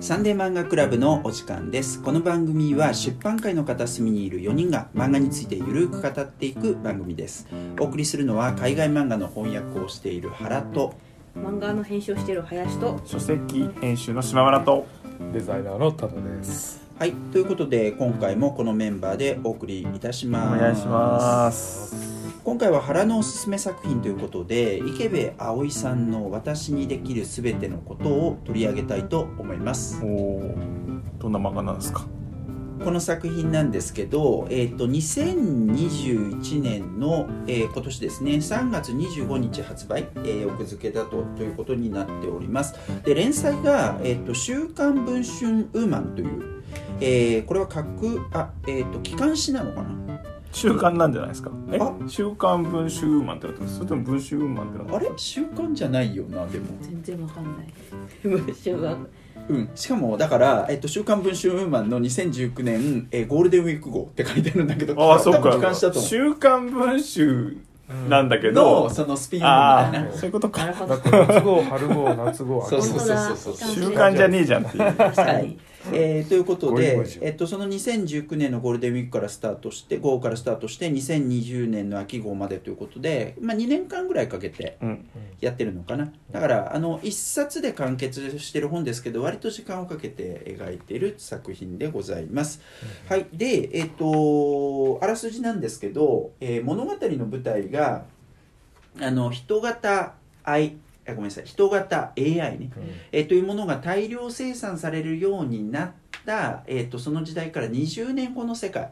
サンデー漫画クラブのお時間です。この番組は出版界の片隅にいる4人が漫画についてゆるく語っていく番組です。お送りするのは海外漫画の翻訳をしている原と。漫画の編集をしている林と。書籍編集の島村と。デザイナーの多田です。はい。ということで今回もこのメンバーでお送りいたしおます。願いします今回は原のおすすめ作品ということで池部葵さんの「私にできるすべてのこと」を取り上げたいと思います。おおどんな漫画なんですか？この作品なんですけど、えー、と2021年の、えー今年ですね3月25日発売、えー奥付けだとということになっております。で連載が、えーと「週刊文春ウーマン」という、えーこれは各あ、えー、と機関誌なのかな？週刊なんじゃないですか？え？あ？週刊文集ウーマンってなってます？それとも文集ウーマンってなってあます？れ？週刊じゃないよなでも。全然わかんない。文章がうん、しかもだから、えっと、週刊文春ウーマンの2019年、えーゴールデンウィーク号って書いてあるんだけどああそっか。機関誌だと思週刊文集なんだけうど、のそのスピンオフみあたいな。あ そういうことか。なるほど。だって夏号春号夏号そうそう秋号そうそうそう。週刊じゃねえじゃんっていう。確かにえーということでえっと、その2019年のゴールデンウィークからスタートして号からスタートして2020年の秋号までということで、まあ、2年間ぐらいかけてうん。やってるのかな。だからあの1冊で完結してる本ですけど割と時間をかけて描いている作品でございます、はい。でえっ、とあらすじなんですけど、えー物語の舞台があの人型あごめんなさい。人型 AI ね。えーというものが大量生産されるようになった、えー、とその時代から20年後の世界、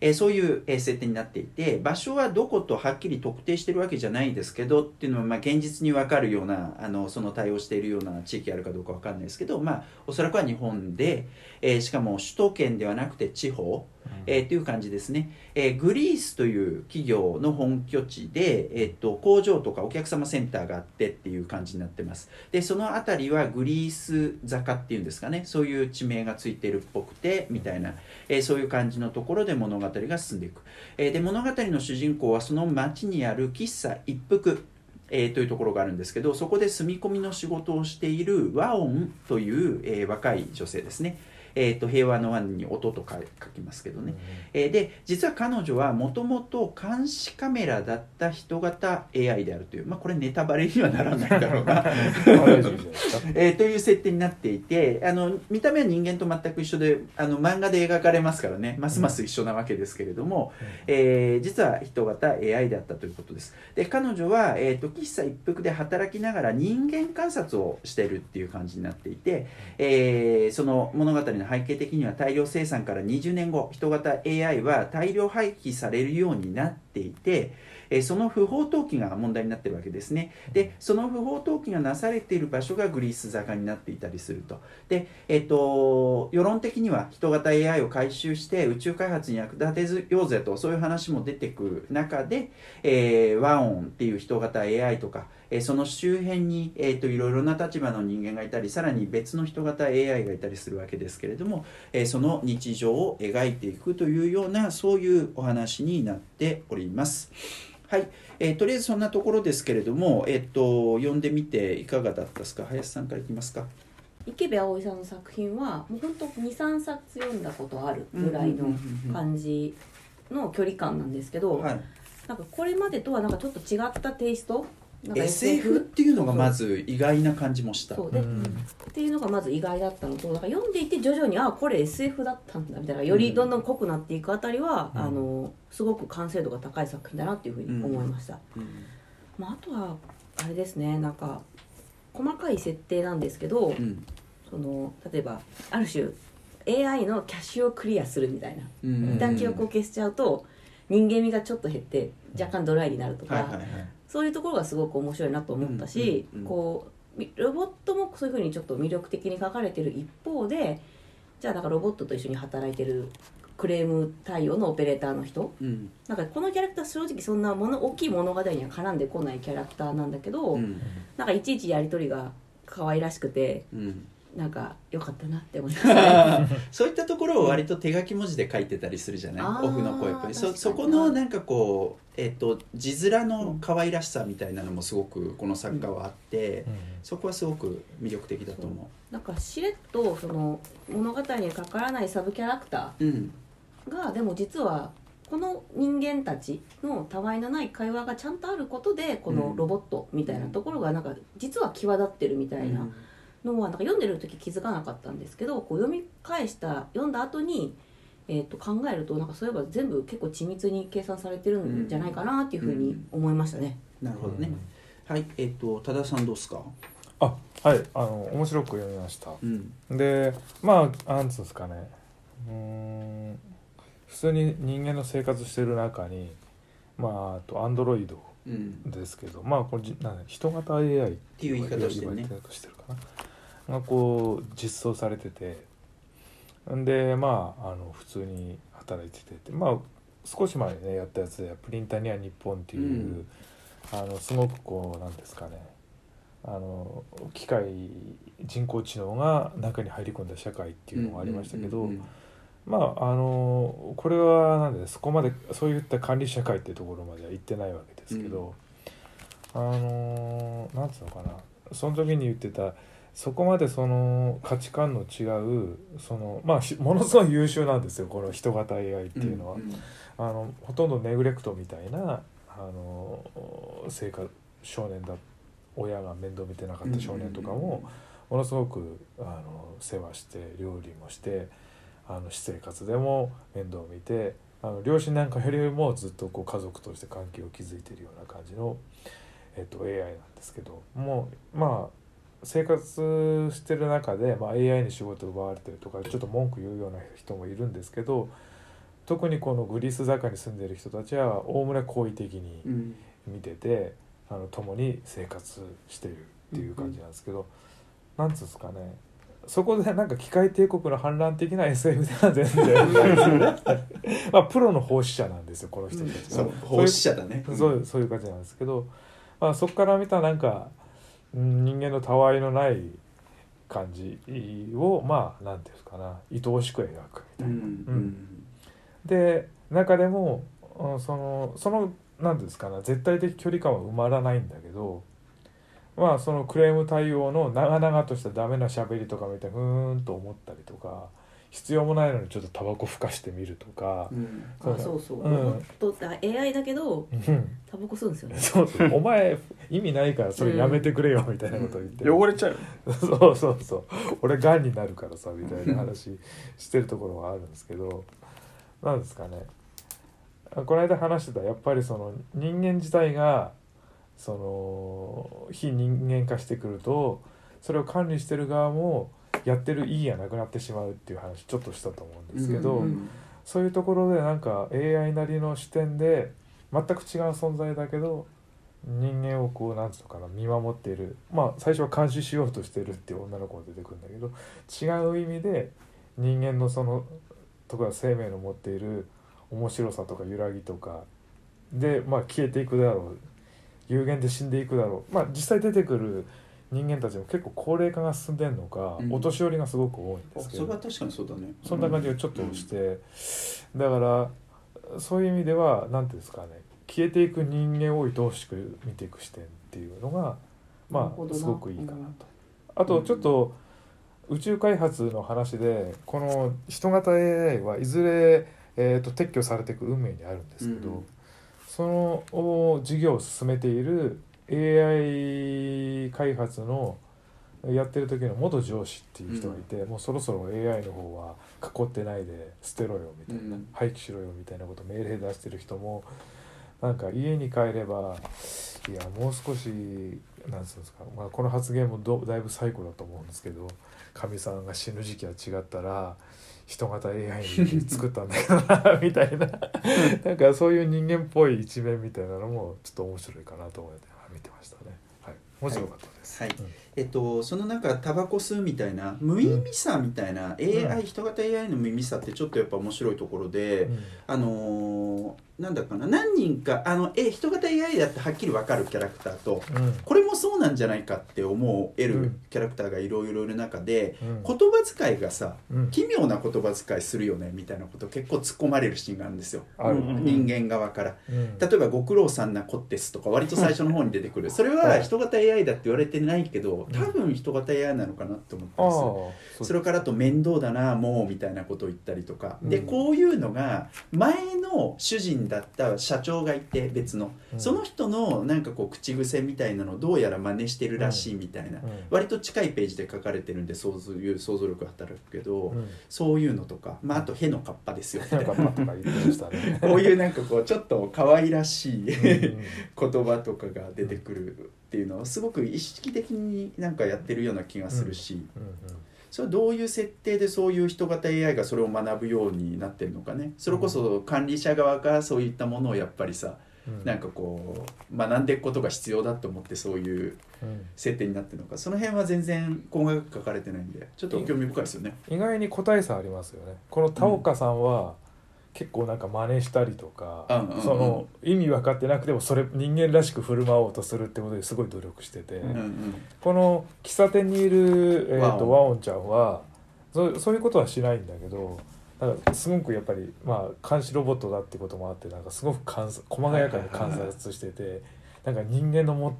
えーそういう、えー設定になっていて場所はどことはっきり特定してるわけじゃないですけどっていうのは、まあ、現実に分かるようなあのその対応しているような地域あるかどうか分かんないですけど、まあ、おそらくは日本で、えーしかも首都圏ではなくて地方、えーという感じですね、えーグリースという企業の本拠地で、えー、と工場とかお客様センターがあってっていう感じになってます。でその辺りはグリース坂っていうんですかね。そういう地名がついてるっぽくてみたいな、えーそういう感じのところで物語が進んでいく、えーで物語の主人公はその町にある喫茶一服えーというところがあるんですけどそこで住み込みの仕事をしている和音という、えー若い女性ですね、えー、と平和の和に音と書書きますけどね、えーで実は彼女はもともと監視カメラだった人型 AI であるという、まあ、これネタバレにはならないだろうな、えーという設定になっていてあの見た目は人間と全く一緒であの漫画で描かれますからね。ますます一緒なわけですけれども、えー実は人型 AI であったということです。で彼女は、えー、と喫茶一服で働きながら人間観察をしているっていう感じになっていて、えーその物語の背景的には大量生産から20年後人型 AI は大量廃棄されるようになっていて、その不法投棄が問題になってるわけですね。でその不法投棄がなされている場所がグリース坂になっていたりすると。で、えっと世論的には人型 AI を回収して宇宙開発に役立てようぜとそういう話も出てくる中で、えーワンオンっていう人型 AI とか、えーその周辺に、えー、といろいろな立場の人間がいたりさらに別の人型 AI がいたりするわけですけれども、えーその日常を描いていくというようなそういうお話になっております。はい、えーとりあえずそんなところですけれども、えっと読んでみていかがだったですか？林さんからいきますか。池部葵さんの作品はもう本当23冊読んだことあるぐらいの感じの距離感なんですけど、はい、なんかこれまでとはなんかちょっと違ったテイスト SF っていうのがまず意外な感じもした。そうで、っていうのがまず意外だったのとなんか読んでいて徐々にあこれ SF だったんだみたいなよりどんどん濃くなっていくあたりは、うん。あのすごく完成度が高い作品だなっていうふうに思いました、うん。まあ、あとはあれですねなんか細かい設定なんですけど、うん。その例えばある種 AI のキャッシュをクリアするみたいなうん。一旦記憶を消しちゃうと人間味がちょっと減って若干ドライになるとか、はいはいはい。そういうところがすごく面白いなと思ったし、うんうんうんこうみロボットもそういうふうにちょっと魅力的に書かれてる一方でじゃあなんかロボットと一緒に働いてるクレーム対応のオペレーターの人？うん。なんかこのキャラクター正直そんなもの大きい物語には絡んでこないキャラクターなんだけど、うん。なんかいちいちやり取りが可愛らしくてうんなんか良かったなって思いましたね。そういったところを割と手書き文字で書いてたりするじゃない、あーオフの声っぽい。そそこのなんかこう、えっと字面の可愛らしさみたいなのもすごくこの作家はあって、そこはすごく魅力的だと思なんかしれっとその物語にかからないサブキャラクタう。うん。ーがでも実はこの人間たちのたわいのない会話がちゃんとあることでこのロボットみたいなところがなんか実は際立ってるみたいなのはなんか読んでる時気づかなかったんですけどこう読み返した読んだ後にえー、と考えるとなんかそういえば全部結構緻密に計算されてるんじゃないかなっていうふうに思いましたね。なるほどね、はいえっ、と多田さんどうですか？あはいあの面白く読みました。うん。でまあなんつうんですかね。うーん普通に人間の生活してる中にまああとアンドロイドうん。ですけどまあこれじな人型 AI っっていう言い方をしてるかながこう実装されてて。んでまああの普通に働いててまあ少し前にねやったやつで「プリンタニア日本」っていう、うん。あのすごくこうなんですかね。あの機械人工知能が中に入り込んだ社会っていうのがありましたけど、うんうんまああのこれはなんでそこまでそういった管理社会っていうところまでは行ってないわけですけど、あのなんつうのかな。その時に言ってたそこまでその価値観の違うそのまあし ものすごい優秀なんですよこの人型 AI っていうのは。んんあのほとんどネグレクトみたいなあの生活少年だ親が面倒見てなかった少年とかもものすごくあの世話して料理もしてあの私生活でも面倒を見てあの両親なんかよりもずっとこう家族として関係を築いているような感じの、えっと、AI なんですけどもうまあ生活してる中で、まあ、AI に仕事を奪われてるとかちょっと文句言うような人もいるんですけど特にこのグリス坂に住んでる人たちはおおむね好意的にうん。見ててあの共に生活してるっていう感じなんですけど、なんつうんですかね。そこでなんか機械帝国の反乱的な SF では全然まあプロの奉仕者なんですよこの人たちはそう奉仕者だね。そういうそういう感じなんですけど、まあ、そこから見たなんかうん人間のたわいのない感じをまあなんていうんですかな愛おしく描くみたうんいな。うんで中でもうんそのその何ていうんですかな絶対的距離感は埋まらないんだけどまあそのクレーム対応の長々としたダメな喋りとか見てふーんと思ったりとか必要もないのにちょっとタバコふかしてみるとか。う、ん。あそうそう、うん。ロボットって AI だけどうん、タバコ吸うんですよね。そうそう。お前意味ないからそれやめてくれよみたいなこと言って、汚れちゃうよ。そうそうそう。俺がんになるからさみたいな話してるところはあるんですけど。なんですかね。この間話してたやっぱりその人間自体がその非人間化してくるとそれを管理してる側もやってる意義がなくなってしまうっていう話ちょっとしたと思うんですけど、うんそういうところでなんか AI なりの視点で全く違う存在だけど人間をこうなんつうのかな見守っている。まあ最初は監視しようとしてるっていう女の子が出てくるんだけど違う意味で人間のそのとか生命の持っている面白さとか揺らぎとかでまあ消えていくだろう。有限で死んでいくだろう。まあ実際出てくる人間たちも結構高齢化が進んでるのか、うん。お年寄りがすごく多いんあですけど。それは確かにそうだね。そんな感じがちょっとして、だからそういう意味では何ていうんですかね消えていく人間を愛おしく見ていく視点っていうのがまあすごくいいかなと。あとちょっと宇宙開発の話でこの人型 AI はいずれ、えー、と撤去されていく運命にあるんですけど、うん。そのお事業を進めている AI 開発のやってる時の元上司っていう人がいて、もうそろそろ AI の方は囲ってないで捨てろよみたいな、うん。廃棄しろよみたいなこと命令出してる人もなんか家に帰ればいやもう少しなんつうんですか、まあ、この発言もどだいぶ最古だと思うんですけどかみさんが死ぬ時期は違ったら人型 AI に作ったんだけどなみたいななんかそういう人間っぽい一面みたいなのもちょっと面白いかなと思って面白かったです。はい。うん。えっと、そのなんかタバコ吸うみたいな無意味さみたいな、AI 人型 AI の無意味さってちょっとやっぱ面白いところで、うん。あのーなんだかな何人かあのえ人型 AI だってはっきり分かるキャラクターとうん。これもそうなんじゃないかって思えるうん。キャラクターがいろいろいる中で、うん。言葉遣いがさうん。奇妙な言葉遣いするよねみたいなこと結構突っ込まれるシーンがあるんですよ。人間側から。うん。例えば「ご苦労さんなこってす」とか割と最初の方に出てくる。それは人型 AI だって言われてないけど多分人型 AI なのかなって思ってああます。それからあと面倒だなもうみたいなことを言ったりとか、でうん。こういうのが前の主人だった社長がいて別の、うん。その人のなんかこう口癖みたいなのをどうやら真似してるらしいみたいな、うん。割と近いページで書かれてるんでそういう想像力が働くけど、うん。そういうのとか、まあ、あと「へのカッパですよ」とか言ってましたね。こういうなんかこうちょっと可愛らしいうん。言葉とかが出てくるっていうのをすごく意識的になんかやってるような気がするし、うんそれはどういう設定でそういう人型 AI がそれを学ぶようになってるのかね。それこそ管理者側がそういったものをやっぱりさうん。なんかこう学んでいくことが必要だと思ってそういううん。設定になってるのか。その辺は全然細かく書かれてないんでちょっと興味深いですよね。意外に個体差ありますよね。この田岡さんは結構なんか真似したりとか、うんうんうん。その意味分かってなくてもそれ人間らしく振る舞おうとするってことですごい努力してて、うんうん。この喫茶店にいる、えー、とワワオンちゃんはそそういうことはしないんだけどなんかすごくやっぱり、まあ、監視ロボットだってこともあってなんかすごく細やかに観察しててなんか人間のもっ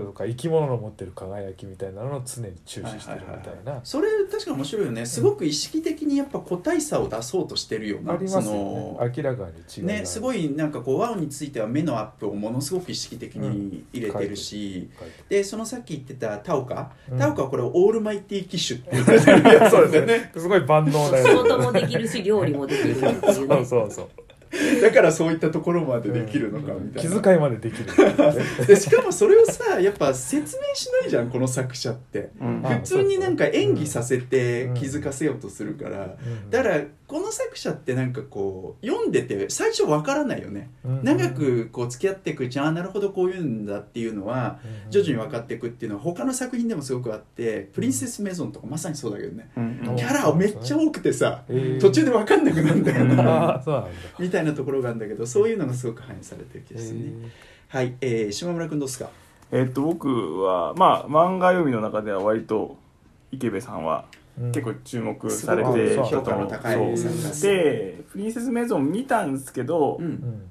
とか生き物の持ってる輝きみたいなのを常に注視してるみたいな。それ確か面白いよねすごく意識的にやっぱ個体差を出そうとしてるようなありますよそねの明らかに違いがあるね、すごいなんかこうワオについては目のアップをものすごく意識的に入れてるし、書いてでそのさっき言ってたタオカ、うんタオカはこれオールマイティー機種って言われてるやつそうなんだよねですねすごい万能なやつ仕事もできるし料理もできるっていうそうそうそう だからそういったところまでできるのかみたいな、気遣いまでできるでしかもそれをさやっぱ説明しないじゃんこの作者って。うん。あ普通になんか演技させてうん気づかせようとするから、うん。だからこの作者ってなんかこう読んでて最初わからないよね。うん。長くこう付き合っていくうちにああなるほどこういうんだっていうのはうん。徐々に分かっていくっていうのは他の作品でもすごくあって「プリンセス・メゾン」とかまさにそうだけどね。うん。キャラめっちゃ多くてさえー途中で分かんなくなるんだようん。なああそうなんだ。みたいなところがあるんだけどそういうのがすごく反映されてる気がするね。はいえー島村君どうですか？えっと僕はまあ漫画読みの中では割と池部さんはうん。結構注目されてすごく評価の高いですで「プリンセス・メゾン」見たんですけど、うんうん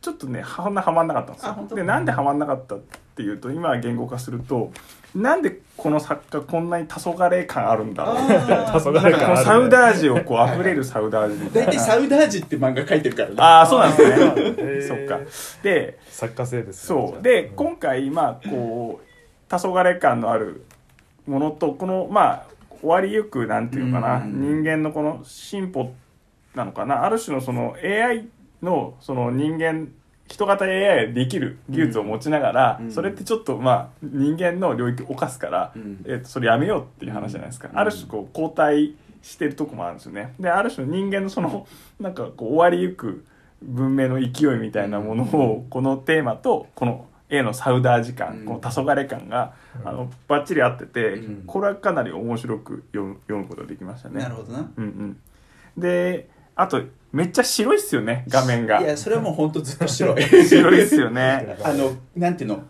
ちょっとねそんなハマんなかったんですよ。でなんでハマんなかったっていうと今言語化するとなんでこの作家こんなに黄昏感あるんだろう？黄昏感あるこのサウダージをこう溢れるサウダージ。みたいな大体サウダージって漫画書いてるからね。ああそうなんですね。そっか。で作家性ですね。そう。でじゃあ今回まあこう黄昏感のあるものとこのまあ終わりゆくなんていうのかな。うん人間のこの進歩なのかな。ある種のその AI のその人間人型 AI できる技術を持ちながら、うん。それってちょっとまあ人間の領域を犯すから、うん。えーとそれやめようっていう話じゃないですか、うん。ある種こう交代してるとこもあるんですよね。である種人間のその なんかこう終わりゆく文明の勢いみたいなものをこのテーマとこの A のサウダー時間、うん。この黄昏感が、うん。あのバッチリ合ってて、うん。これはかなり面白く読む読むことができましたね。なるほどな。うんうん。であとめっちゃ白いっすよね画面が。いやそれはもうほんとずっと白い。白いっすよね。あのなんていうの？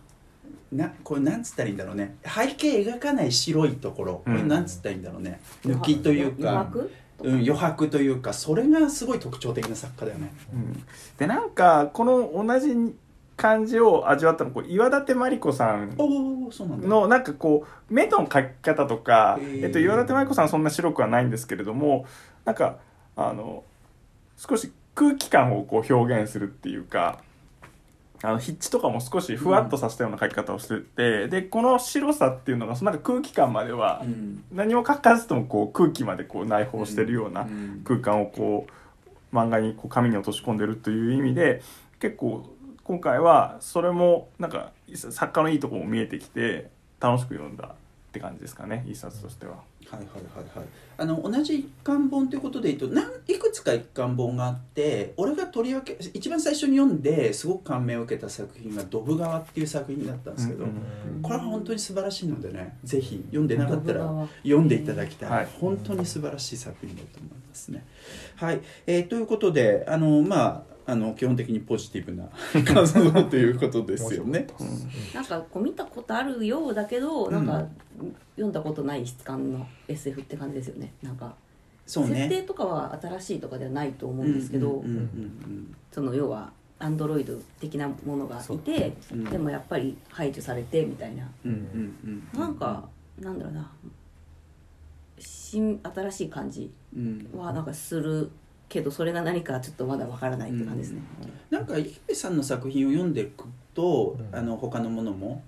なこれなんつったらいいんだろうね。背景描かない白いところ、これなんつったらいいんだろうね。抜きというか、余白？うん、余白というかそれがすごい特徴的な作家だよね。うん。でなんかこの同じ感じを味わったのこう岩立真理子さんおおそうなんだ。のなんかこう目の描き方とか、えっと、岩立真理子さんはそんな白くはないんですけれどもなんかあの少し空気感をこう表現するっていうかあの筆致とかも少しふわっとさせたような描き方をしてて、でこの白さっていうのがそのなんか空気感まではうん。何も書かずともこう空気までこう内包してるようなうん。空間をこう漫画にこう紙に落とし込んでるという意味で結構今回はそれもなんか作家のいいところも見えてきて楽しく読んだっって感じですかね一冊としては。はいはいはいはい。あの同じ一巻本ということで言うとなんいくつか一巻本があって俺が取り分け一番最初に読んですごく感銘を受けた作品が「ドブ川」っていう作品だったんですけど、うんうんこれは本当に素晴らしいのでねぜひ読んでなかったら読んでいただきたい、はい。本当に素晴らしい作品だと思いますね。はい、えーということであのまああの基本的にポジティブな 感想ということですよね。なんかこう見たことあるようだけどなんか読んだことない質感の SF って感じですよね。なんかそう設定ね。とかは新しいとかではないと思うんですけど、うんうんうんその要はアンドロイド的なものがいて、う。ん。でもやっぱり排除されてみたいな、うんうんうんうん。なんかなんだろうな。新新しい感じうんはなんかするけどそれが何かちょっとまだわからないって感じですね、なんか池部さんの作品を読んでいくと、うん。あの他のものも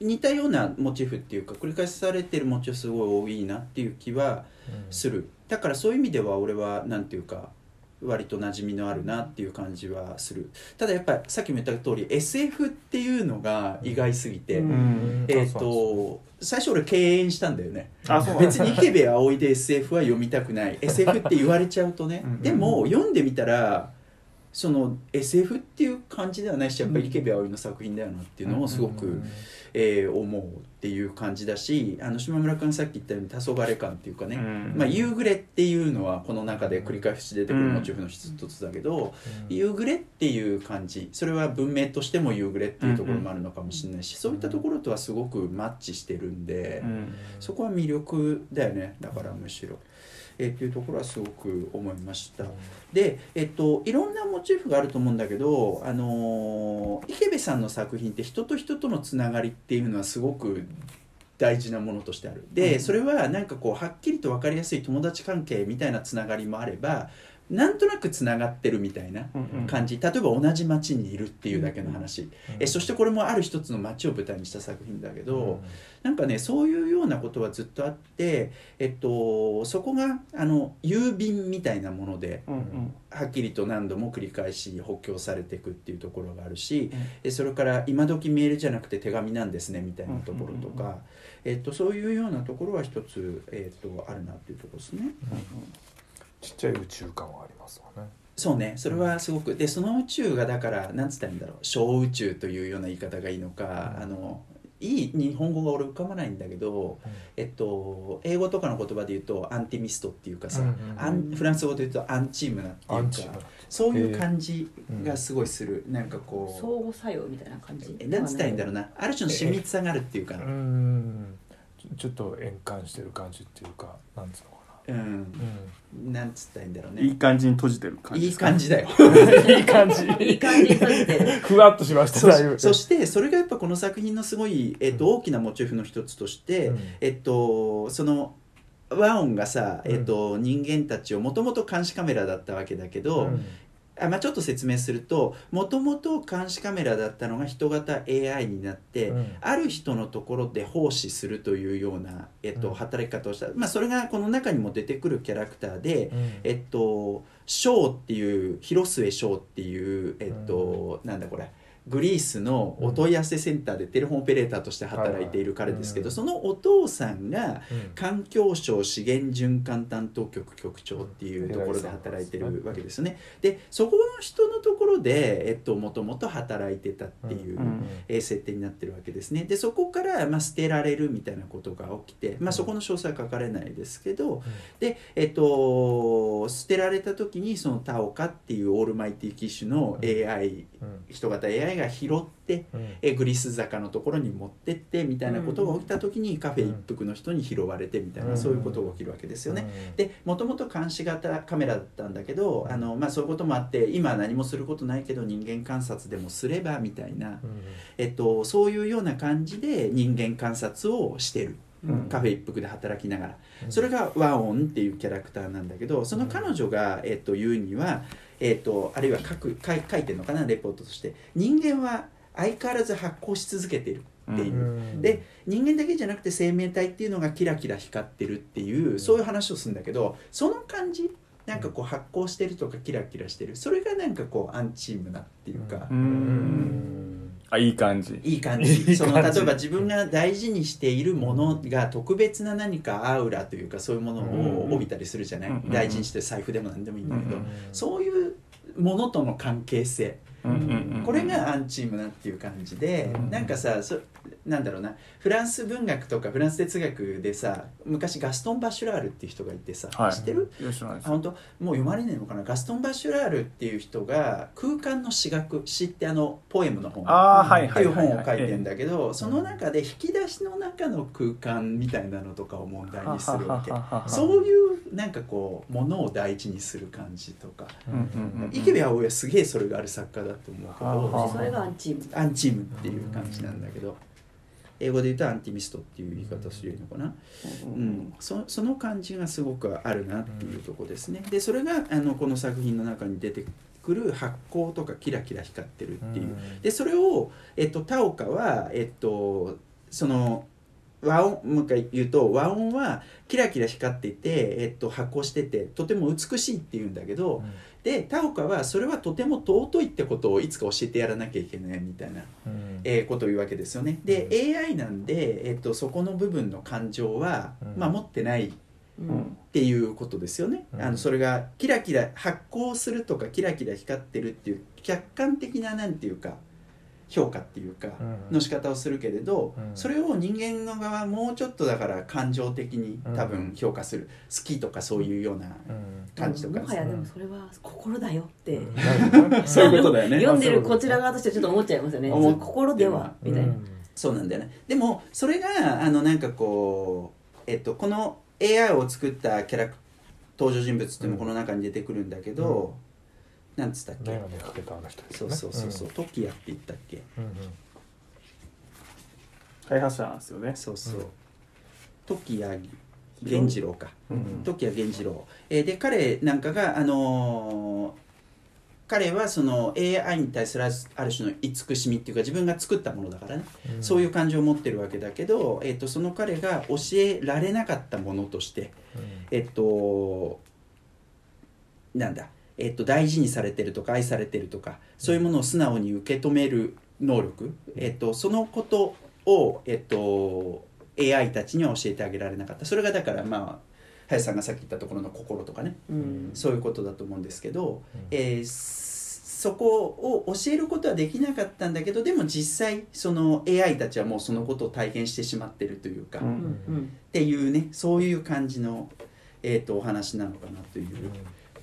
似たようなモチーフっていうか繰り返されてるモチーフすごい多いなっていう気はする。だからそういう意味では俺はなんていうか割と馴染みのあるなっていう感じはする。ただやっぱりさっきも言った通り SF っていうのが意外すぎて、うん。うん。えっ、と最初俺敬遠したんだよね。あそうなん別に池部葵で SF は読みたくない。SF って言われちゃうとね。うん。でも読んでみたらその SF っていう感じではないしやっぱり池部葵の作品だよなっていうのをすごく、うんえー思うっていう感じだしあの島村君がさっき言ったように黄昏感っていうかね、うんまあ、夕暮れっていうのはこの中で繰り返し出てくるモチーフの一つだけど、夕暮れっていう感じそれは文明としても夕暮れっていうところもあるのかもしれないし、そういったところとはすごくマッチしてるんで、うん。そこは魅力だよね。だからむしろ。えーっていうところはすごく思いました。で、えっと、いろんなモチーフがあると思うんだけど、あのー池部さんの作品って人と人とのつながりっていうのはすごく大事なものとしてある。で、うん。それはなんかこうはっきりと分かりやすい友達関係みたいなつながりもあればなんとなくつながってるみたいなうん感じ。例えば同じ町にいるっていうだけの話、えそしてこれもある一つの町を舞台にした作品だけど、なんかねそういうようなことはずっとあって、えっと、そこがあの郵便みたいなものでうんうん。はっきりと何度も繰り返し補強されていくっていうところがあるし、うん。えそれから今時メールじゃなくて手紙なんですねみたいなところとか、うんうん。うんえっと、そういうようなところは一つ、えっと、あるなっていうところですね。ちっちゃい宇宙感はありますわね。そうね。それはすごく。でその宇宙がだからなんつったらいいんだろう。小宇宙というような言い方がいいのか、うん。あのいい日本語が俺浮かばないんだけど、えっと、英語とかの言葉で言うとアンティミストっていうかさ、うんうんアンフランス語で言うとアンチームなっていうアンチかそういう感じえー。がすごいする、なんかこ相互作用みたいな感じ？うえなんつったらいいんだろうな。ある種の親密さがあるっていうか、うん。ちょちょっと円環してる感じっていうかなんつうのかうん。な、なんつったらいいんだろういいね感じに閉じてる感じ。いい感じだよ。うん、いい感じ。いい感じに閉じてる。ふわっとしましたそだいぶ。そしてそれがやっぱこの作品のすごい、えっと、うん。大きなモチーフの一つとして、うん。えっとその和音がさ、うん。えっと、人間たちをもともと監視カメラだったわけだけど、うんあまあ、ちょっと説明するともともと監視カメラだったのが人型 AI になって、うん。ある人のところで奉仕するというような、えっとうん。働き方をした、まあ、それがこの中にも出てくるキャラクターで、うん。えっとショーっていう広末ショーっていう、えっとなんだこれグリースのお問い合わせセンターでテレフォンオペレーターとして働いている彼ですけど、うんそのお父さんがうん。環境省資源循環担当局局長っていうところで働いてるわけですよね。でそこの人のところで、えっと、もともと働いてたっていう、設定になってるわけですね。でそこから、まあ、捨てられるみたいなことが起きて、まあ、そこの詳細は書かれないですけど、で、えっと、捨てられた時にそのタオカっていうオールマイティ機種の AI、うん。人型 AI が拾ってうん。えグリス坂のところに持ってってみたいなことが起きた時にカフェ一服の人に拾われてみたいな、うん。そういうことが起きるわけですよね。うん。でもともと監視型カメラだったんだけどあの、まあ、そういうこともあって今は何もすることないけど人間観察でもすればみたいな、うん。えっと、そういうような感じで人間観察をしてる。うん。カフェ一服で働きながら。うん。それがワオンっていうキャラクターなんだけどその彼女が、えっと、言うには、えっと、あるいは書く書い書いてるのかなレポートとして。人間は相変わらず発光し続けているっていう、うん。で人間だけじゃなくて生命体っていうのがキラキラ光ってるっていうそういう話をするんだけどその感じなんかこう発光してるとかキラキラしてる。それがなんかこうアンチームなっていうか、ううんんあいい感じ。いい感じ。その例えば自分が大事にしているものが特別な何かアウラというかそういうものを帯びたりするじゃない、うん大事にしてる財布でも何でもいいんだけど、うんそういうものとの関係性。うんうんうんこれがアンチームなっていう感じで、うんなんかさそなんだろうな。フランス文学とかフランス哲学でさ昔ガストン・バシュラールっていう人がいてさ、はい。知ってる？あ本当？もう読まれねえのかな？ガストン・バシュラールっていう人が「空間の詩学」詩ってあのポエムの本。ってはいいう本を書いてんだけどその中で引き出しの中の空間みたいなのとかを問題にするわけ。そういうなんかこうものを大事にする感じとか。うんうんうん池部葵はすげえそれがある作家だと思うけはどはそれがアンチーム。アンチームっていう感じなんだけど。英語で言うとアンティミストっていう言い方をするのかな、うん、そその感じがすごくあるなっていうとこですね。でそれがあのこの作品の中に出てくる発光とかキラキラ光ってるっていう。でそれを、えっと、田岡は、えっと、その和音もう一回言うと和音はキラキラ光っていて、えっと、発光しててとても美しいっていうんだけど、で田岡はそれはとても尊いってことをいつか教えてやらなきゃいけないみたいな、えーことを言うわけですよね。で、AI なんで、えっと、そこの部分の感情は、うん。まあ、持ってないっうん。ていうことですよね、うん。あのそれがキラキラ発光するとかキラキラ光ってるっていう客観的ななんていうか評価っていうかの仕方をするけれど、うん。それを人間の側はもうちょっとだから感情的に多分評価する、好きとかそういうような感じとか。もはやでもそれは心だよって、そういうことだよね。読んでるこちら側としてはちょっと思っちゃいますよね。心ではみたいな、そうなんだよね。でもそれがあのなんかこう、えっと、この AI を作ったキャラク登場人物っていうのもこの中に出てくるんだけど、なんつったっけ？眼鏡かけたあの人ですそうそうそうそう、トキヤって言ったっけ？うんうん。開発者なんですよね。そうそう、うん。トキヤ源次郎か。うん時矢源次郎、えーで彼なんかがあのー彼はその AI に対するある種の慈しみっていうか自分が作ったものだからね、うん。そういう感情を持ってるわけだけど、えっとその彼が教えられなかったものとしてえっとなんだ、えっと、大事にされてるとか愛されてるとかそういうものを素直に受け止める能力、えっと、そのことを、えっと、AI たちには教えてあげられなかった。それがだからまあ林さんがさっき言ったところの心とかね。うん。そういうことだと思うんですけど、うん。えーそこを教えることはできなかったんだけどでも実際その AI たちはもうそのことを体験してしまってるというか、うん。ん。ていうねそういう感じの、えー、とお話なのかなという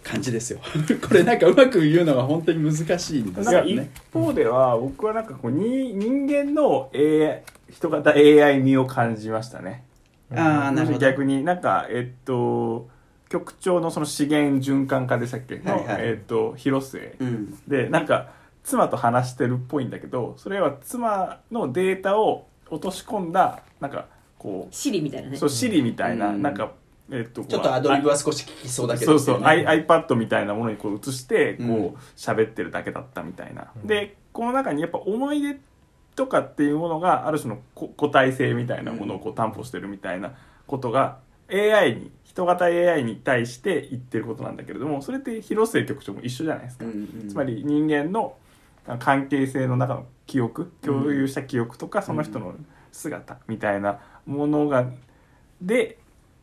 感じですよ。これなんかうまく言うのが本当に難しいんですなんか一よね方では僕はなんかこうに人間の AI 人型 AI 味を感じましたね。あーなるほど。逆になんかえっと局長のその資源循環課でしたっけ？の、はいはい。えっと広末。うん。でなんか妻と話してるっぽいんだけどそれは妻のデータを落とし込んだなんかこシリみたいなね。うそう Siri みたいな、うん。なんかえっとちょっとアドリブは少し聞きそうだけど。そうそう、iPad みたいなものにこう映してうんこう喋ってるだけだったみたいな、うん。でこの中にやっぱ思い出とかっていうものがある種のこ個体性みたいなものをこう担保してるみたいなことが AI に人型 AI に対して言ってることなんだけれどもそれって広末局長も一緒じゃないですか、うんうん。つまり人間の関係性の中の記憶共有した記憶とかその人の姿みたいなものがで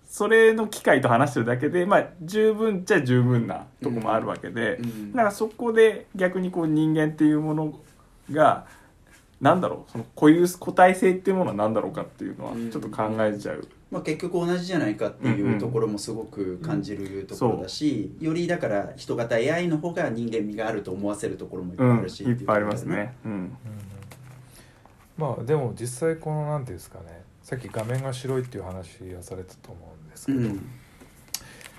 それの機械と話してるだけでまあ十分っちゃ十分なとこもあるわけで、うんだからそこで逆にこう人間っていうものがなんだろうその固有個体性っていうものは何だろうかっていうのはうん。ちょっと考えちゃう。まあ、結局同じじゃないかっていうところもすごく感じるところだし、よりだから人型 AI の方が人間味があると思わせるところもいっぱいうん、あるし、いっぱいありますね。うん。うん。まあでも実際このなんていうんですかねさっき画面が白いっていう話はされたと思うんですけど、うん。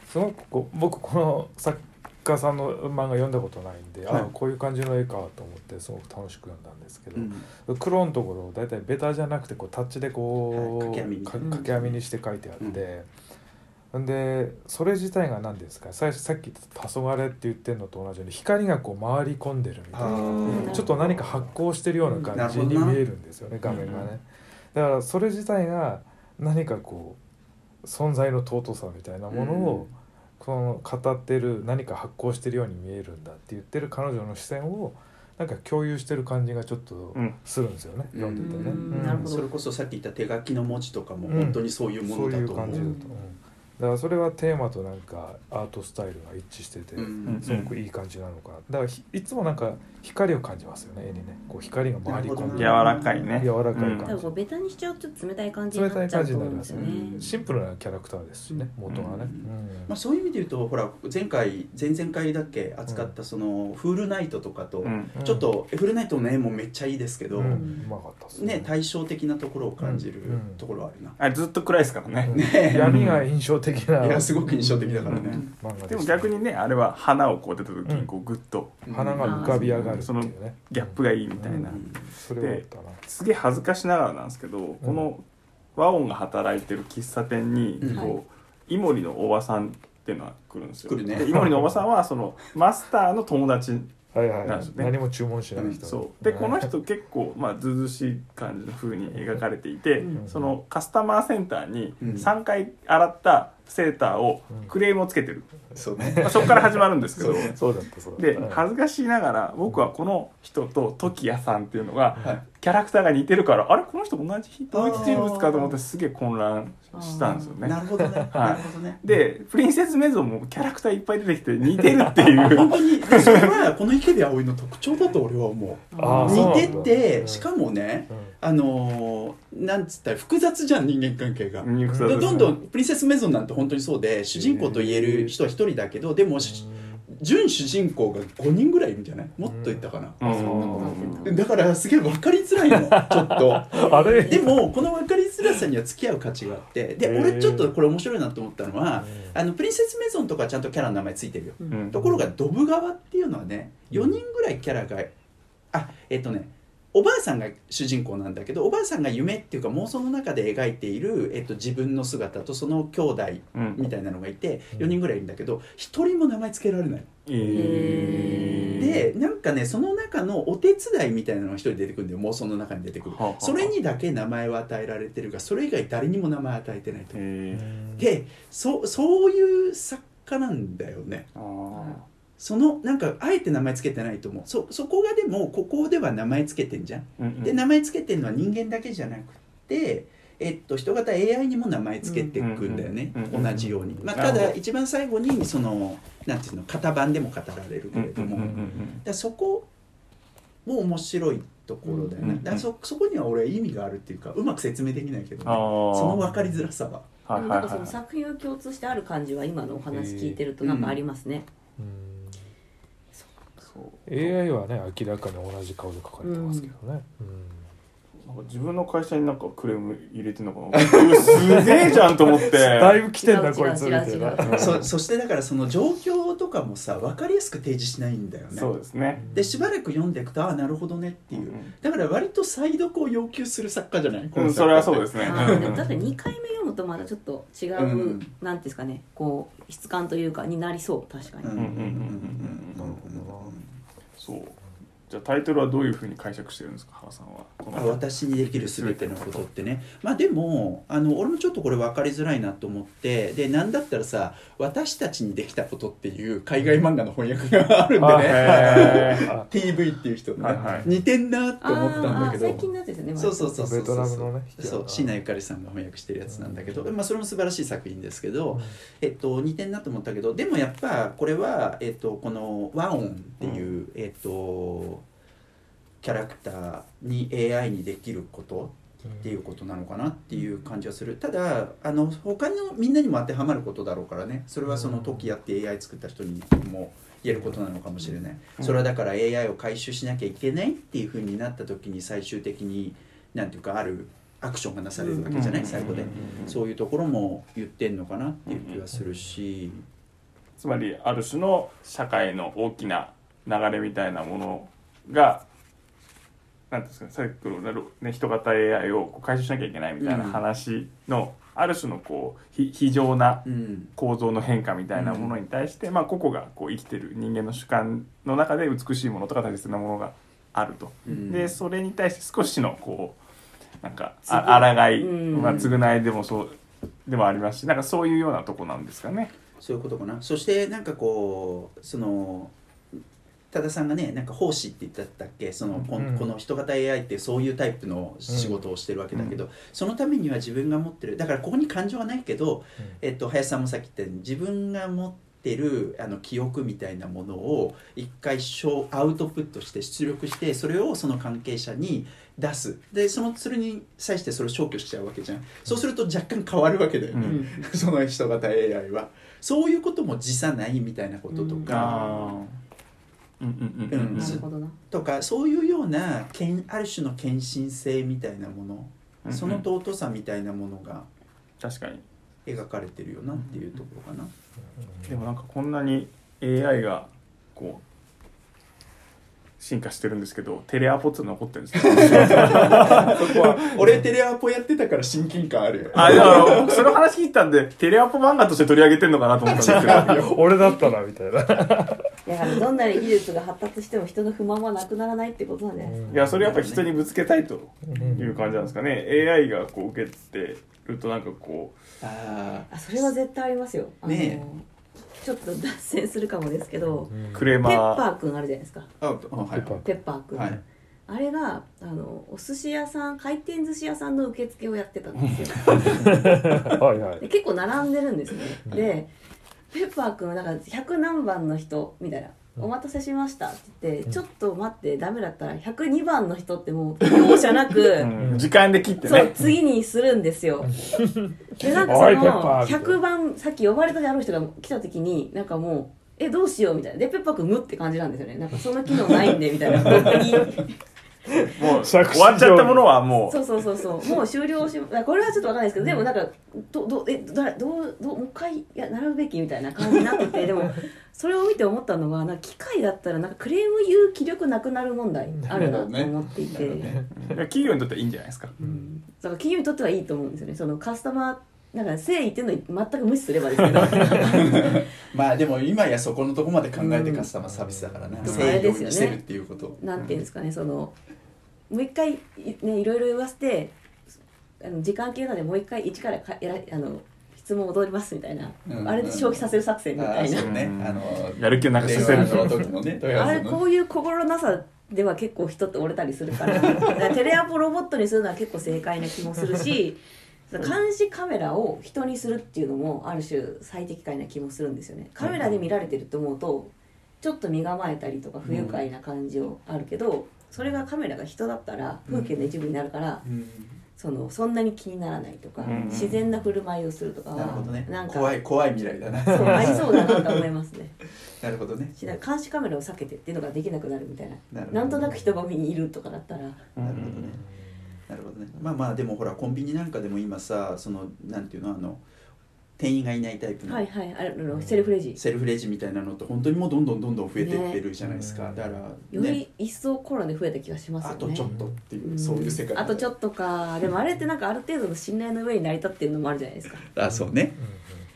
すごくこう僕この作家さんの漫画読んだことないんで、はい。ああこういう感じの絵かと思ってすごく楽しく読んだんですけど、うん。黒のところ大体ベタじゃなくてこうタッチでこう、はい掛け網に。か掛け網にして書いてあって、ん、でそれ自体が何ですか？最初さっき言った「黄昏って言ってるのと同じように光がこう回り込んでるみたいな。ちょっと何か発光してるような感じに見えるんですよね画面がね。だからそれ自体が何かこう存在の尊さみたいなものを、この語ってる何か発光してるように見えるんだって言ってる彼女の視線をなんか共有してる感じがちょっとうん。するんですよね、うん。読んでてね、うん。なるほど。それこそさっき言った手書きの文字とかもうん。本当にそういうものだと思う感じだと思う、だからそれはテーマとなんかアートスタイルが一致してて、うんすごくいい感じなのかな。だからひいつもなんか光を感じますよね絵にね。こう光が回り込んで柔らかいね。柔らかいうん。感じ多分こうベタにしちゃうとちょっと冷たい感じに冷たい感なっちゃうとじになりますす思うんでよねよね。シンプルなキャラクターですしね元がね、うん。うん。まあ、そういう意味で言うとほら前回前々回だっけ扱ったそのフールナイトとかと、うん。ちょっとフールナイトの絵もめっちゃいいですけど、ね。対照的なところを感じるうん。ところはあるな、あれずっと暗いですからね。闇が印象的な。いやすごく印象的だからね、漫画でもした。逆にねあれは花をこう出た時にこうグッと花が浮かび上がるってそのいうね。ギャップがいいみたいな、うん。それはあったな。すげえ恥ずかしながらなんですけど、この和音が働いてる喫茶店にうん。こう、イモリのおばさんっていうのが来るんですよ。来るね。でイモリのおばさんはその マスターの友達はいはいはい。なんですね何も注文しない人。そう。でこの人結構まあずうずうしい感じの風に描かれていて、うんそのカスタマーセンターにうん3回洗ったセーターをクレームをつけてる、そうね。まあ、そこから始まるんですけど。そうだったそうでうん恥ずかしいながら僕はこの人と時矢さんっていうのがはい。キャラクターが似てるからあれこの人同じ同一人物かと思ってすげえ混乱したんですよね。なるほどね、なるほどね。でプリンセスメゾンもキャラクターいっぱい出てきて似てるっていう。本当にでそれはこの池部葵の特徴だと俺は思う。似ててうん。しかもねうんあのーなんつったら複雑じゃん人間関係が、うんでどんどんプリンセスメゾンなんて本当にそうで主人公と言える人は一人だけどでもし準主人公が5人ぐらいいるんじゃない？もっといったかな、だだからすげえ分かりづらいの ちょっと。あれ？でもこの分かりづらさには付き合う価値があってで俺ちょっとこれ面白いなと思ったのはうん。あのプリンセスメゾンとかちゃんとキャラの名前ついてるよ。うん。ところがドブ川っていうのはね4人ぐらいキャラがあえっとねおばあさんが主人公なんだけどおばあさんが夢っていうか妄想の中で描いている、えっと、自分の姿とその兄弟うん。みたいなのがいてうん4人ぐらいいるんだけど1人も名前つけられない。えでなんかねその中のお手伝いみたいなのが1人出てくるんだよ。妄想の中に出てくる。それにだけ名前を与えられてるがそれ以外誰にも名前与えてないと。えでそそういう作家なんだよね。あーそのなんかあえて名前つけてないと思う。そそこがでもここでは名前つけてんじゃん。うんうん。で名前つけてるのは人間だけじゃなくてえっと人型 AI にも名前つけていくんだよね、うんうんうん同じように、まあ、ただ一番最後にそのなんていうの型番でも語られるけれども、うんうんうんだからそこも面白いところだよね、うんだからそそこには俺は意味があるっていうかうまく説明できないけど、ね、その分かりづらさは。はいはいなんかその作品を共通してある感じは今のお話聞いてるとなんかありますね。うん AI はね明らかに同じ顔で描かれてますけどね、なんか自分の会社になんかクレーム入れてんのかな。すげえじゃんと思って。だいぶ来てんだこいつみたいな。うそそしてだからその状況とかもさ分かりやすく提示しないんだよね。そうですね。でしばらく読んでいくとああなるほどねっていう、うん。だから割と再読を要求する作家じゃない、こうんそれはそうですね。あーでも確かに2回目読むとまだちょっと違う、うん。なんていうんですかねこう質感というかになりそう確かに、うんうんうんうんそう。じゃあタイトルはどういうふうに解釈してるんですか原さんは。このあ私にできる全てのことってね。まあでもあの俺もちょっとこれ分かりづらいなと思ってでなんだったらさ「私たちにできたこと」っていう海外漫画の翻訳があるんであね TV っていう人のね、はいはい。似てんなって思ったんだけあーあー最ど近のやつですよねそうそうそうそうベトナムのねそう椎名ゆかりさんが翻訳してるやつなんだけど、まあ、それも素晴らしい作品ですけど、えっと、似てんなと思ったけどでもやっぱこれは、えっと、このワオンっていう、えっと、キャラクターに AI にできることっていうことなのかなっていう感じはする。ただあの他のみんなにも当てはまることだろうからね。それはその時やって AI 作った人にも言えることなのかもしれない、うん。それはだから AI を回収しなきゃいけないっていうふうになった時に最終的になんていうかあるアクションがなされるわけじゃない、最後で、そういうところも言ってんのかなっていう気はするし、つまりある種の社会の大きな流れみたいなものがなんですかねさっきの、ね、人型 AI をこう回収しなきゃいけないみたいな話の、ある種のこうひ非常なうん。構造の変化みたいなものに対して、まあ、個々がこう生きてる人間の主観の中で美しいものとか大切なものがあると。うん。でそれに対して少しのこうなんかあ抗い、うん。まあ、償いでもそうでもありますしなんかそういうようなとこなんですかね。そういうことかな。そしてなんかこうその多田さんがねなんか奉仕って言ってたっけ？そのこ,、うん。この人型 AI ってそういうタイプの仕事をしてるわけだけど、そのためには自分が持ってるだからここに感情はないけど、えっと、林さんもさっき言ったように自分が持ってるあの記憶みたいなものを一回アウトプットして出力してそれをその関係者に出す。でそのそれに際してそれを消去しちゃうわけじゃん。そうすると若干変わるわけだよね、うん。その人型 AI は。そういうことも辞さないみたいなこととか、うんなるほどな。とかそういうようなけんある種の献身性みたいなもの、うんその尊さみたいなものが確かに。描かれてるよなっていうところかな、でもなんかこんなに AI がこう進化してるんですけどテレアポって残ってるんです よ俺テレアポやってたから親近感あるよあだから僕その話聞いたんでテレアポ漫画として取り上げてんのかなと思ったんですけど。俺だったなみたいな。だからどんなに技術が発達しても人の不満はなくならないってことなんじゃないですか、いやそれやっぱ人にぶつけたいという感じなんですかね。AI がこう受けてるとなんかこああそれは絶対ありますよ。ねちょっと脱線するかもですけど、うクレーペッマーパーくんあるじゃないですか。ーああはい。ペッパーペッパーくん、はい。あれがあのお寿司屋さん回転寿司屋さんの受付をやってたんですよ。はいはい。で結構並んでるんですね。でペッパーくんはなんか100何番の人みたいな「お待たせしました」って言って「ちょっと待ってダメだったら102番の人ってもう容赦なく、うん。時間で切ってそうね次にするんですよ。でなんかそのーみたいな100番さっき呼ばれたである人が来た時になんかもうえどうしようみたいな。でペッパーくん無って感じなんですよね。なんかその機能ないんでみたいな。本当にもう終わっちゃったものはもそうそうそうそう。もう終了しこれはちょっとわかんないですけどでもなんかどどえどどうどうもう一回いや並ぶべきみたいな感じになってて でもそれを見て思ったのがなんか機械だったらなんかクレーム言う気力なくなる問題あるなと思っていて、ね。う企業にとってはいいんじゃないですか。うん。だから企業にとってはいいと思うんですよね。そのカスタマーなんか誠意っていうのを全く無視すればですけど。まあでも今やそこのとこまで考えてカスタマーサービスだからなうん誠意をにしてるっていうこと。なんていうんですかねそのもう一回いねいろいろ言わせてあの時間系なのでもう一回一からかやらあの質問戻りますみたいな、うん。あれで消費させる作戦みあたいな、ね。うん。あのやる気をなくさせる。の時のね あれこういう心なさでは結構人って折れたりするから。だからテレアポロボットにするのは結構正解な気もするし 監視カメラを人にするっていうのもある種最適解な気もするんですよね。カメラで見られてると思うとちょっと身構えたりとか不愉快な感じをあるけど、それがカメラが人だったら風景の一部になるから、うん。そのそんなに気にならないとか、うん。自然な振る舞いをするとかはなるほどね。なんか怖い怖い未来だな。そうありそうだなと思いますね。なるほどね。監視カメラを避けてっていうのができなくなるみたいな。なんとなく人混みにいるとかだったら。なるほどね。なるほどね。まあまあでもほらコンビニなんかでも今さそのなんていうのあの店員がいないタイプの。はいはいあのセルフレジ。セルフレジみたいなのって本当にもうどんどんどんどん増えていってるじゃないですか、ねだからよね。り一層コロナで増えた気がしますよね。あとちょっとっていう、んそういう世界あとちょっとか。でもあれってなんかある程度の信頼の上に成り立ってるのもあるじゃないですか。あそうね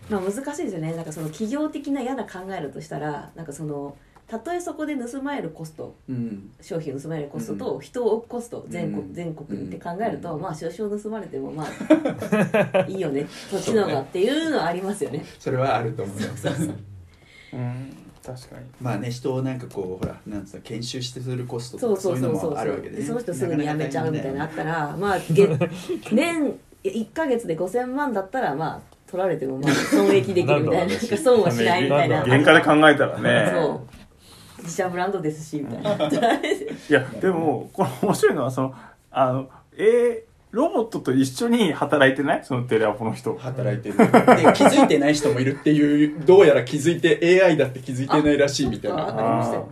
まあ難しいですよねなん。かその企業的な嫌な考えるとしたらなん。かそのたとえそこで盗まれるコストうん。商品を盗まれるコストと人を置くコスト全国,、うん。全国にって考えると、うん。まあ少々盗まれてもまあ いいよねそっちの方がっていうのはありますよね。それはあると思います。うん確かに。まあね人をなんかこうほらなんつうの研修してするコストそうとかそういうのそうそう。そうもあるわけで,、ね、でその人すぐに辞めちゃうみたいなのあかったらまあ月 年1か月で5000万だったらまあ取られてもまあ損益できるみたいな なんか損はしないみたいな。原価で考えたらね。そう自社ブランドですしみたいな。いやでもこの面白いのはそのあのえーロボットと一緒に働いてない？そのテレアポの人。働いてる。で気づいてない人もいるっていうどうやら気づいて AI だって気づいてないらしいみたいな。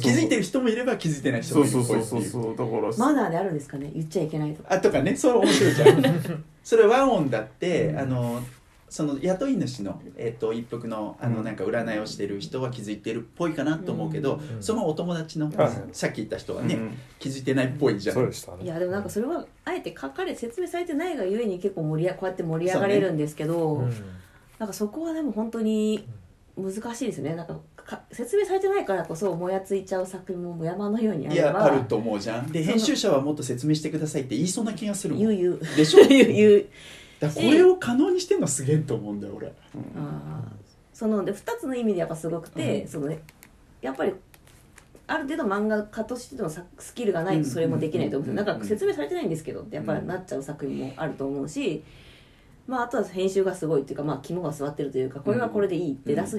気づいてる人もいれば気づいてない人もいるそうそうそうマナーであるんですかね？言っちゃいけないとか。あとかね。それ面白いじゃん。それワンオンだって、あのその雇い主の、えっと一服のあのうん。なんか占いをしてる人は気づいてるっぽいかなと思うけど、うん。そのお友達の、はい。さっき言った人はね、うん。気づいてないっぽいじゃん。そうでしたね。いやでもなんかそれはあえて書かれ説明されてないがゆえに結構盛りあこうやって盛り上がれるんですけど、うん。なんかそこはでも本当に難しいですね。なんかか説明されてないからこそもやついちゃう作品も山のようにあいやればあると思うじゃん。で編集者はもっと説明してくださいって言いそうな気がするもん。言う言う。でしょ？言う。言うだからこれを可能にしてんのすげえと思うんだよ俺。あー。そので2つの意味でやっぱすごくて、うん。そのねやっぱりある程度漫画家としてのさスキルがないとそれもできないと思うんですよ。うん。なん。か説明されてないんですけどってやっぱりなっちゃう作品もあると思うし、まあ、あとは編集がすごいっていうか、まあ、肝が据わってるというかこれはこれでいいって出す、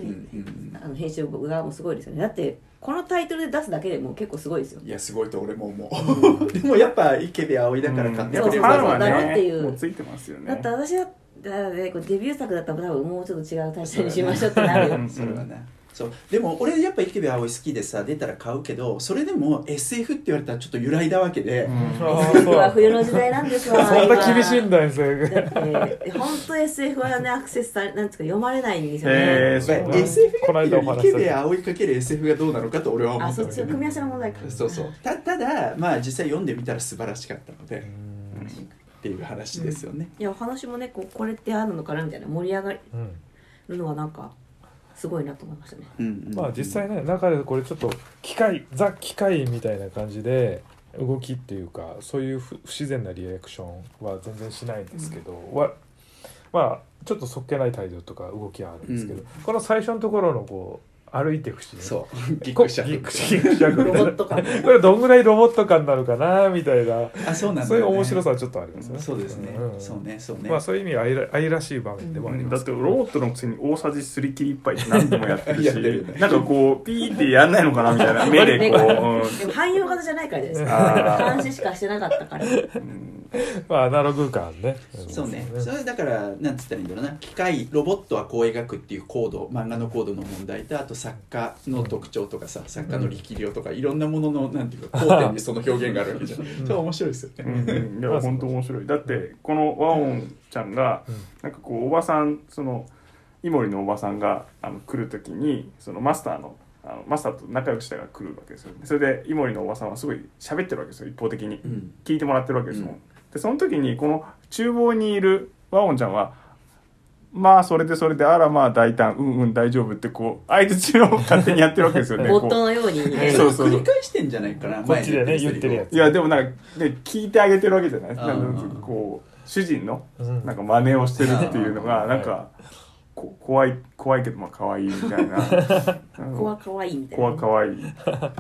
編集側もすごいですよね。だってこのタイトルで出すだけでも結構すごいですよ。いやすごいと俺も思う。でもやっぱ池部葵だから買ってくれるだろうってねいう。もうついてますよね。だって私はだからね、デビュー作だったら多分もうちょっと違うタイトルにしましょうってなるよ。うん。それはなそう。でも俺やっぱ池部葵好きでさ出たら買うけどそれでも SF って言われたらちょっと揺らいだわけで、うん。SF は冬の時代なんですわ そんな厳しいんだよそれだって本当 SF はねアクセスされなんですか読まれないんですよね、へー SF が池部葵かける SF がどうなのかと俺は思あったねそっちの組み合わせの問題か。そうそうたただまあ実際読んでみたら素晴らしかったので、うん。っていう話ですよね、いやお話もねこうこれってあるのかなみたいな盛り上がるうんのはなんかすごいなと思いましたね。うんうん。まあ実際ね中でこれちょっと機械ザ機械みたいな感じで動きっていうかそういう不不自然なリアクションは全然しないんですけど、わまあちょっとそっけない態度とか動きはあるんですけど、うん。この最初のところのこう歩いていくシーンそう。ギクしゃギックシャクロボット感。これどんぐらいロボット感なのかなみたいな。あそうなんだ、ね、そういう面白さはちょっとありますね。そうですね、ん。そうねそうね、まあそういう意味愛ら愛らしい場面でもあります。だってロボットのくせに大さじすり切り一杯って何度もやってるしねなんかこうピーってやんないのかなみたいな目でこう、うんでも汎用型じゃないからじゃないですか監視しかしてなかったからうんまあアナログ感ね。そうね。んそれだからなんつったらいいんだろうな。機械ロボットはこう描くっていうコード漫画のコードの問題とあと作家の特徴とかさ、作家の力量とかいろんなもののなんていうか交点にその表現があるわけじゃん、そ 面白いですよね、うん、いや本当面白い。だってこのワオンちゃんがうん。なんかこうおばさんそのイモリのおばさんがあの来る時にそのマスターのあのマスターと仲良くしたが来るわけですよ。それでイモリのおばさんはすごい喋ってるわけですよ一方的に。うん。聞いてもらってるわけですもん、うんでその時にこの厨房にいるワオンちゃんはまあそれでそれであらまあ大胆うんうん大丈夫ってこう相づちを勝手にやってるわけですよね。ボッこうトのようにえそうそう繰り返してんじゃないかなこっちでね言ってるやつ。いやでもなんか、ね、聞いてあげてるわけじゃないなんかこう主人のうん。なんか真似をしてるっていうのがうんなんかこ怖い怖いけどまあ可愛いみたいな。子は可愛いみたいな。怖可愛い。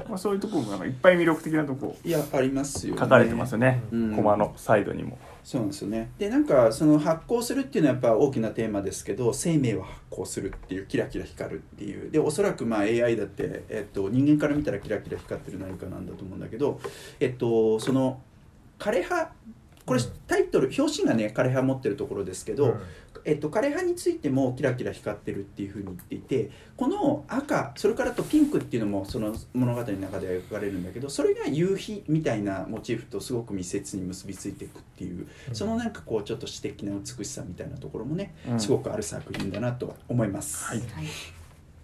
まあそういうところもなんかいっぱい魅力的なとこいやありますよ、ね、書かれてますよね、うん。コマのサイドにも。そうなんですよね。でなんかその発光するっていうのはやっぱ大きなテーマですけど生命は発光するっていうキラキラ光るっていう。でおそらくまあ AI だって、えっと、人間から見たらキラキラ光ってる何かなんだと思うんだけどえっとその枯葉これうん。タイトル表紙がね枯葉持ってるところですけど、えっと、枯葉についてもキラキラ光ってるっていうふうに言っていてこの赤それからあとピンクっていうのもその物語の中で描かれるんだけどそれが夕日みたいなモチーフとすごく密接に結びついていくっていううん。そのなんかこうちょっと詩的な美しさみたいなところもねうん。すごくある作品だなと思います。はいはい。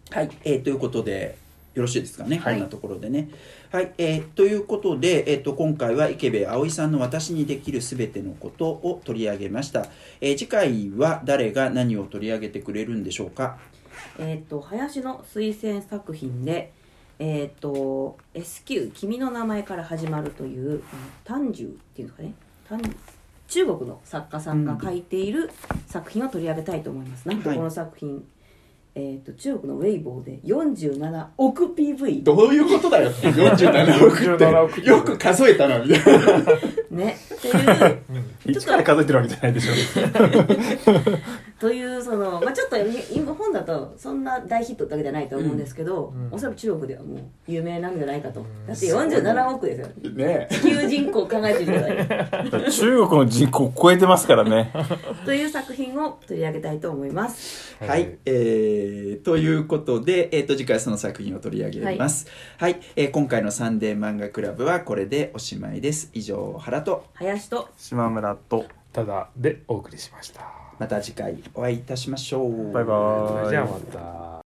はい、えーということでよろしいですかね、はい。こんなところでね。はい、えーということで、えー、と今回は池部葵さんの「私にできるすべてのこと」を取り上げました、えー次回は誰が何を取り上げてくれるんでしょうか？えっ、と林の推薦作品でえっ、と SQ 君の名前から始まるという丹寿っていうんですかね？丹中国の作家さんが書いている作品を取り上げたいと思います。なんとこの作品、えっ、と中国のウェイボーで47億 PV どういうことだよ。47億47億って。よく数えたなみたいな。ね。っていう。一から数えてるわけじゃないでしょ というその、まあ、ちょっと今本だとそんな大ヒットってわけじゃないと思うんですけど、うんおそらく中国ではもう有名なんじゃないかと、ん。だって47億ですよ。ね。地球人口考えてみてください中国の人口超えてますからね。という作品を取り上げたいと思います。はい、えーということで、えー、と次回その作品を取り上げます。はい、えー今回のサンデー漫画クラブはこれでおしまいです。以上原と。林と。島村と。ただでお送りしました。また次回お会いいたしましょう。バイバーイじゃあまた。